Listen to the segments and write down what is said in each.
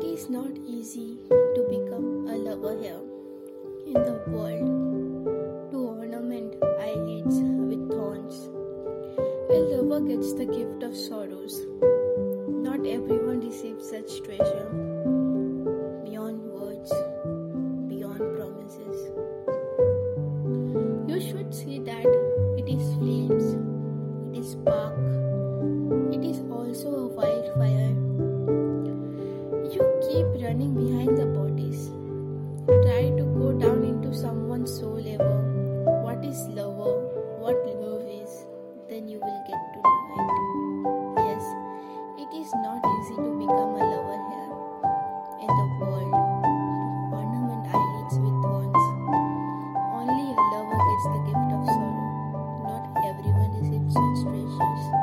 It is not easy to become a lover here in the world, to ornament eyelids with thorns. A lover gets the gift of sorrows. Not everyone receives such treasure will get to know it. Yes, it is not easy to become a lover here in the world. Ornament eyelids with thorns. Only a lover gets the gift of sorrow. Not everyone receives such treasures.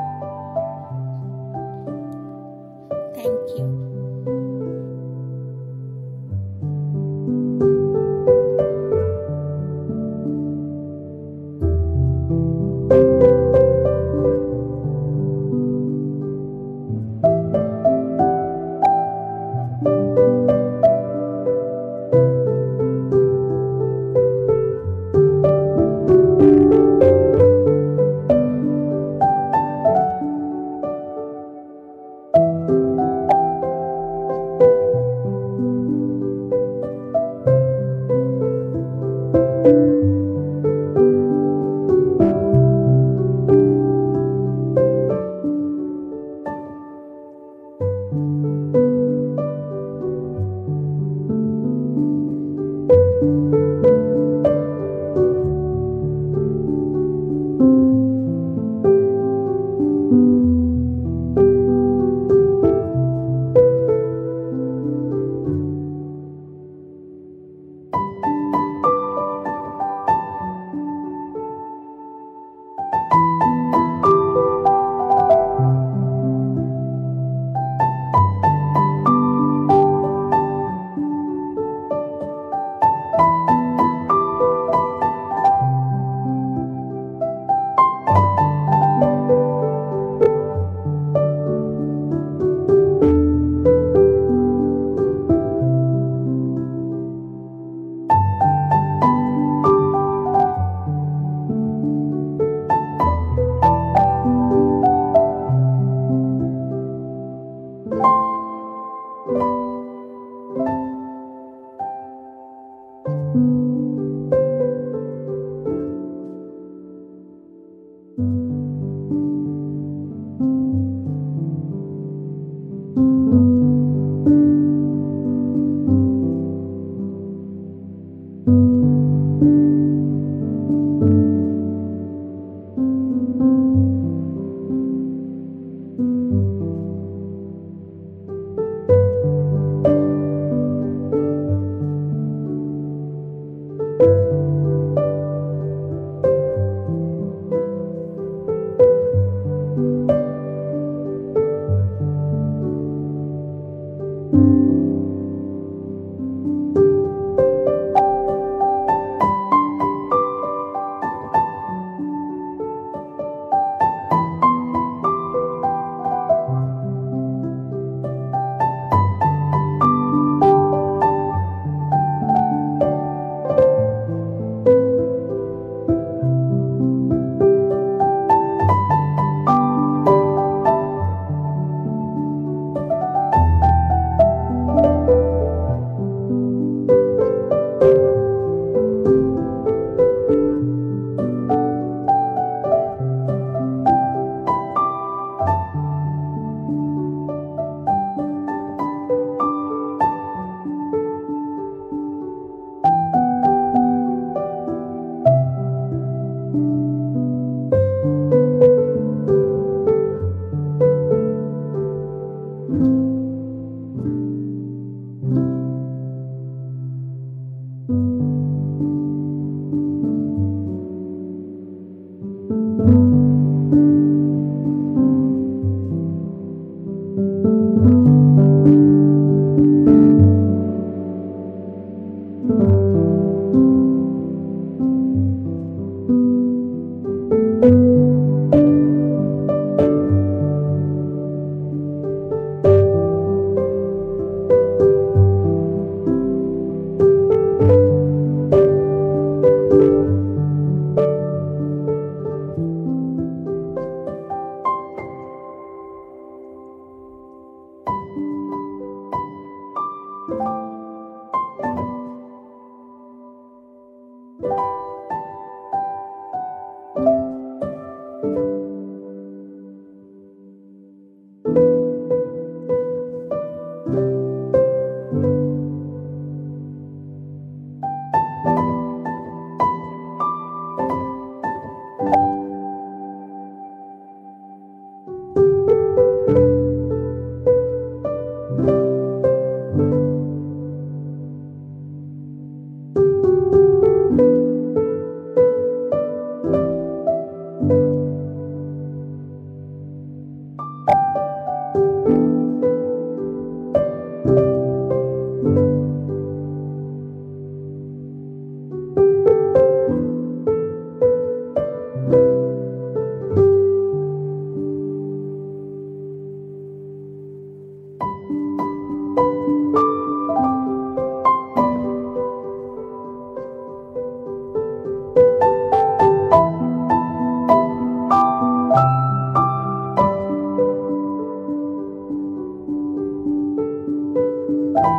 Thank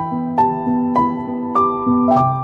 you.